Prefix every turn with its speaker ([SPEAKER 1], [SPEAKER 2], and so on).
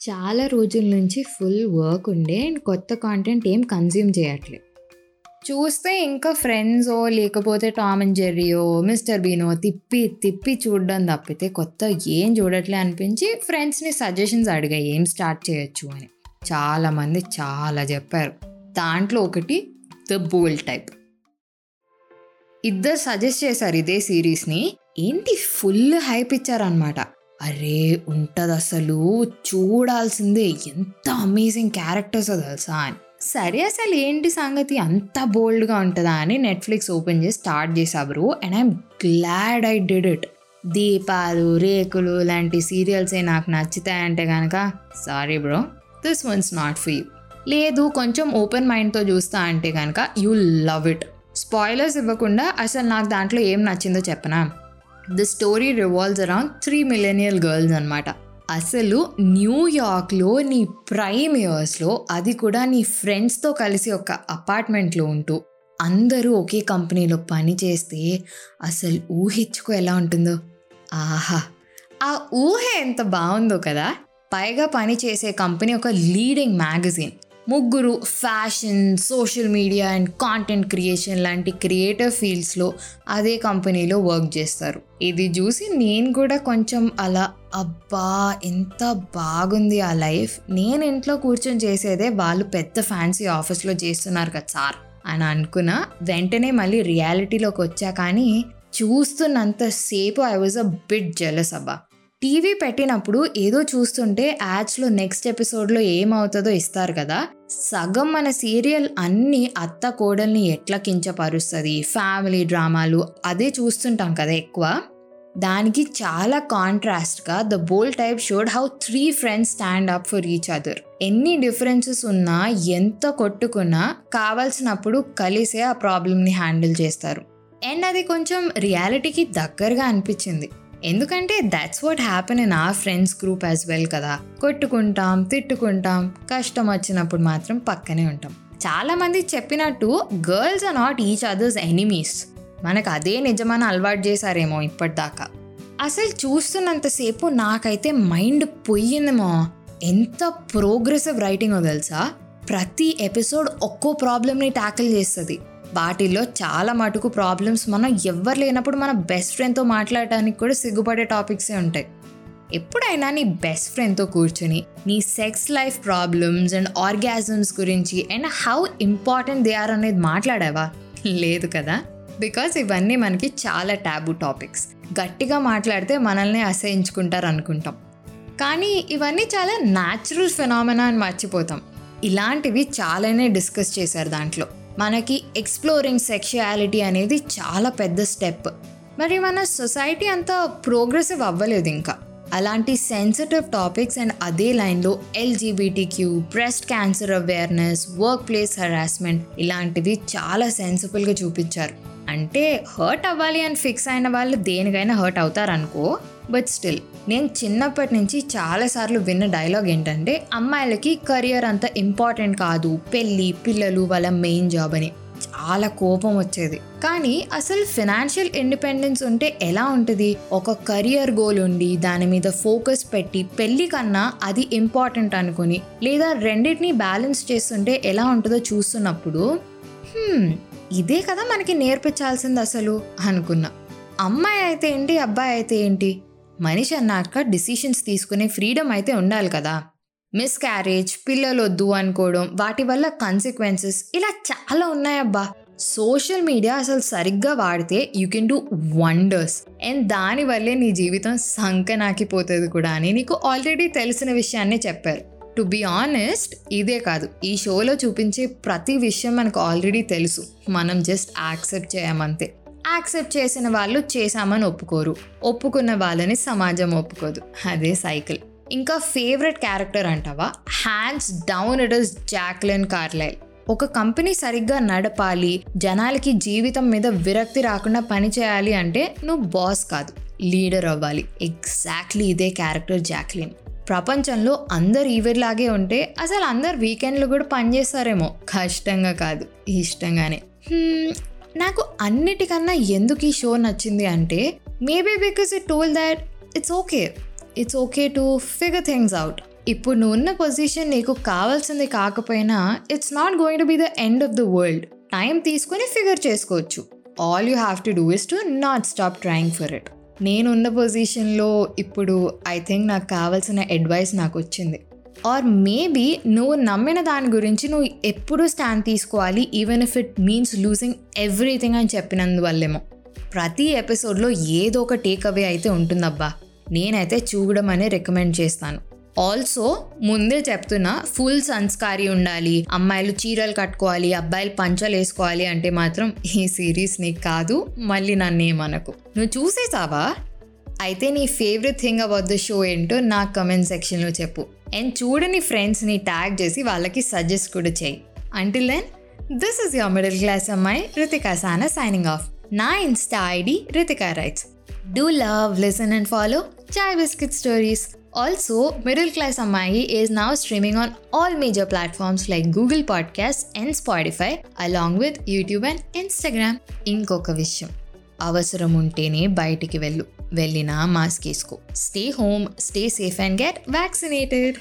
[SPEAKER 1] చాలా రోజుల నుంచి ఫుల్ వర్క్ ఉండే అండ్ కొత్త కాంటెంట్ ఏం కన్జ్యూమ్ చేయట్లేదు. చూస్తే ఇంకా ఫ్రెండ్సో లేకపోతే టామ్ అండ్ జెర్రీయో మిస్టర్ బీనో తిప్పి తిప్పి చూడడం తప్పితే కొత్త ఏం చూడట్లే అనిపించి ఫ్రెండ్స్ని సజెషన్స్ అడిగా ఏం స్టార్ట్ చేయొచ్చు? అని. చాలామంది చాలా చెప్పారు. దాంట్లో ఒకటి ద బోల్డ్ టైప్ ఇద్దరు సజెస్ట్ చేశారు ఇదే సిరీస్ని ఏంటి ఫుల్ హైప్ ఇచ్చారనమాట అరే ఉంటుంది అసలు చూడాల్సిందే. ఎంత అమేజింగ్ క్యారెక్టర్స్ తెలుసా అని. సరే అసలు ఏంటి సంగతి? అంత బోల్డ్గా ఉంటుందా అని నెట్ఫ్లిక్స్ ఓపెన్ చేసి స్టార్ట్ చేసా bro and I'm glad I did it దీపాలు రేకులు లాంటి సీరియల్సే నాకు నచ్చుతాయంటే కనుక sorry bro this one's not for you లేదు కొంచెం ఓపెన్ మైండ్తో చూస్తా అంటే కనుక యూ లవ్ ఇట్ స్పాయిలర్స్ ఇవ్వకుండా అసలు నాకు దాంట్లో ఏం నచ్చిందో చెప్పనా? The story revolves around three millennial girls అనమాట అసలు న్యూయార్క్లో నీ ప్రైమ్ ఇయర్స్లో అది కూడా నీ ఫ్రెండ్స్తో కలిసి ఒక అపార్ట్మెంట్లో ఉంటూ అందరూ ఒకే కంపెనీలో పని చేస్తే అసలు ఊహించుకో ఎలా ఉంటుందో. ఆహా! ఆ ఊహ ఎంత బాగుందో కదా! పైగా పని చేసే కంపెనీ ఒక లీడింగ్ మ్యాగజైన్ ముగ్గురు fashion social media and content creation లాంటి క్రియేటివ్ ఫీల్డ్స్లో అదే కంపెనీలో వర్క్ చేస్తారు. ఇది చూసి నేను కూడా కొంచెం అలా అబ్బా ఎంత బాగుంది ఆ లైఫ్. నేను ఇంట్లో కూర్చొని చేసేదే వాళ్ళు పెద్ద ఫ్యాన్సీ ఆఫీస్లో చేస్తున్నారు కదా సార్. అని అనుకున్నా. వెంటనే మళ్ళీ రియాలిటీలోకి వచ్చా కానీ చూస్తున్నంత సేపు I was a bit jealous అబ్బా. టీవీ పెట్టినప్పుడు ఏదో చూస్తుంటే యాడ్స్లో నెక్స్ట్ ఎపిసోడ్లో ఏమవుతుందో ఇస్తారు కదా. సగం మన సీరియల్ అన్ని అత్త కోడల్ని ఎట్లా కించపరుస్తుంది ఫ్యామిలీ డ్రామాలు అదే చూస్తుంటాం కదా ఎక్కువ. దానికి చాలా కాంట్రాస్ట్గా the bold type showed how three friends stand up for each other. ఎన్ని డిఫరెన్సెస్ ఉన్నా ఎంత కొట్టుకున్నా కావాల్సినప్పుడు కలిసే ఆ ప్రాబ్లమ్ని హ్యాండిల్ చేస్తారు. అండ్ అది కొంచెం రియాలిటీకి దగ్గరగా అనిపించింది. ఎందుకంటే that's what happen in a friends group as well కదా. కొట్టుకుంటాం తిట్టుకుంటాం కష్టం వచ్చినప్పుడు మాత్రం పక్కనే ఉంటాం. చాలా మంది చెప్పినట్టు girls are not each others enemies మనకు అదే నిజమని అలవాటు చేశారేమో ఇప్పటిదాకా. అసలు చూస్తున్నంతసేపు నాకైతే మైండ్ పొయ్యిందేమో ఎంత ప్రోగ్రెసివ్ రైటింగో తెలుసా? ప్రతి ఎపిసోడ్ ఒక్కో ప్రాబ్లమ్ని ట్యాకిల్ చేస్తుంది. వాటిల్లో చాలా మటుకు ప్రాబ్లమ్స్ మనం ఎవ్వరు లేనప్పుడు మన బెస్ట్ ఫ్రెండ్తో మాట్లాడటానికి కూడా సిగ్గుపడే టాపిక్సే ఉంటాయి. ఎప్పుడైనా నీ బెస్ట్ ఫ్రెండ్తో కూర్చుని నీ sex life problems and orgasms గురించి and how important they are అనేది మాట్లాడావా? లేదు కదా? బికాస్ ఇవన్నీ మనకి చాలా ట్యాబు టాపిక్స్ గట్టిగా మాట్లాడితే మనల్ని అసహించుకుంటారు అనుకుంటాం. కానీ ఇవన్నీ చాలా న్యాచురల్ ఫినామినా అని మర్చిపోతాం. ఇలాంటివి చాలానే డిస్కస్ చేశారు దాంట్లో. మనకి ఎక్స్ప్లోరింగ్ సెక్షువాలిటీ అనేది చాలా పెద్ద స్టెప్ మరి మన సొసైటీ అంత ప్రోగ్రెసివ్ అవ్వలేదు ఇంకా. అలాంటి సెన్సిటివ్ టాపిక్స్ అండ్ అదే లైన్లో LGBT Q breast cancer awareness workplace harassment ఇలాంటివి చాలా సెన్సిబుల్గా చూపించారు. అంటే హర్ట్ అవ్వాలి అని ఫిక్స్ అయిన వాళ్ళు దేనికైనా హర్ట్ అవుతారనుకో బట్ స్టిల్ నేను చిన్నప్పటి నుంచి చాలాసార్లు విన్న డైలాగ్ ఏంటంటే అమ్మాయిలకి కెరియర్ అంత ఇంపార్టెంట్ కాదు పెళ్ళి పిల్లలు వాళ్ళ మెయిన్ జాబ్ అని. చాలా కోపం వచ్చేది. కానీ అసలు ఫినాన్షియల్ ఇండిపెండెన్స్ ఉంటే ఎలా ఉంటుంది? ఒక కెరియర్ గోల్ ఉండి దాని మీద ఫోకస్ పెట్టి పెళ్ళి కన్నా అది ఇంపార్టెంట్ అనుకుని లేదా రెండింటిని బ్యాలెన్స్ చేస్తుంటే ఎలా ఉంటుందో చూస్తున్నప్పుడు ఇదే కదా మనకి నేర్పించాల్సింది అసలు అనుకున్నా. అమ్మాయి అయితే ఏంటి అబ్బాయి అయితే ఏంటి? మనిషి అన్నాక డిసిషన్స్ తీసుకునే ఫ్రీడమ్ అయితే ఉండాలి కదా. మిస్ క్యారేజ్ పిల్లలు వద్దు అనుకోవడం వాటి వల్ల కాన్సిక్వెన్సెస్ ఇలా చాలా ఉన్నాయబ్బా. సోషల్ మీడియా అసలు సరిగ్గా వాడితే you can do wonders and దానివల్లే నీ జీవితం సంకనాకిపోతుంది కూడా అని నీకు ఆల్రెడీ తెలిసిన విషయాన్నే చెప్పారు. టు బి ఆనెస్ట్ ఇదే కాదు. ఈ షోలో చూపించే ప్రతి విషయం మనకు ఆల్రెడీ తెలుసు. మనం జస్ట్ యాక్సెప్ట్ చేయమంతే యాక్సెప్ట్ చేసిన వాళ్ళు చేశామని ఒప్పుకోరు. ఒప్పుకున్న వాళ్ళని సమాజం ఒప్పుకోదు. అదే సైకిల్. ఇంకా ఫేవరెట్ క్యారెక్టర్ అంటావా? Hands down it is Jacqueline Carlyle. ఒక కంపెనీ సరిగ్గా నడపాలి జనాలకి జీవితం మీద విరక్తి రాకుండా పని చేయాలి అంటే నువ్వు బాస్ కాదు లీడర్ అవ్వాలి. ఎగ్జాక్ట్లీ ఇదే క్యారెక్టర్ జాక్లిన్. ప్రపంచంలో అందరు ఈవిడ్లాగే ఉంటే అసలు అందరు వీకెండ్లు కూడా పనిచేస్తారేమో కష్టంగా కాదు ఇష్టంగానే. నాకు అన్నిటికన్నా ఎందుకు ఈ షో నచ్చింది అంటే maybe because it told that it's okay it's okay to figure things out ఇప్పుడు నువ్వు ఉన్న పొజిషన్ నీకు కావాల్సింది కాకపోయినా it's not going to be the end of the world time తీసుకొని ఫిగర్ చేసుకోవచ్చు. All you have to do is to not stop trying for it నేనున్న పొజిషన్లో ఇప్పుడు ఐ థింక్ నాకు కావాల్సిన అడ్వైస్ నాకు వచ్చింది. ఆర్ మేబీ నువ్వు నమ్మిన దాని గురించి నువ్వు ఎప్పుడు స్టాండ్ తీసుకోవాలి even if it means losing everything అని చెప్పినందువల్లేమో. ప్రతి ఎపిసోడ్లో ఏదో ఒక టేక్ అవే అయితే ఉంటుందబ్బా. నేనైతే చూడడం అనే రికమెండ్ చేస్తాను. ఆల్సో ముందే చెప్తున్నా ఫుల్ సంస్కారి ఉండాలి అమ్మాయిలు చీరలు కట్టుకోవాలి అబ్బాయిలు పంచలు వేసుకోవాలి అంటే మాత్రం ఈ సిరీస్ నీకు కాదు మళ్ళీ నన్నేమనకు నువ్వు చూసేసావా? అయితే నీ favourite thing about the show ఏంటో నా కమెంట్ సెక్షన్లో చెప్పు. అండ్ చూడని ఫ్రెండ్స్ని ట్యాగ్ చేసి వాళ్ళకి సజెస్ట్ కూడా చేయి. Until then this is your middle class అమ్మాయి రితికా సానా సైనింగ్ ఆఫ్ నా Insta ID Ritika writes do love listen and follow chai biscuit stories also middle class అమ్మాయి is now streaming on all major platforms like Google podcast and Spotify along with YouTube and Instagram ఇంకొక విషయం. అవసరం ఉంటేనే బయటికి వెళ్ళు. వెళ్ళినా mask వేసుకో. Stay home stay safe and get vaccinated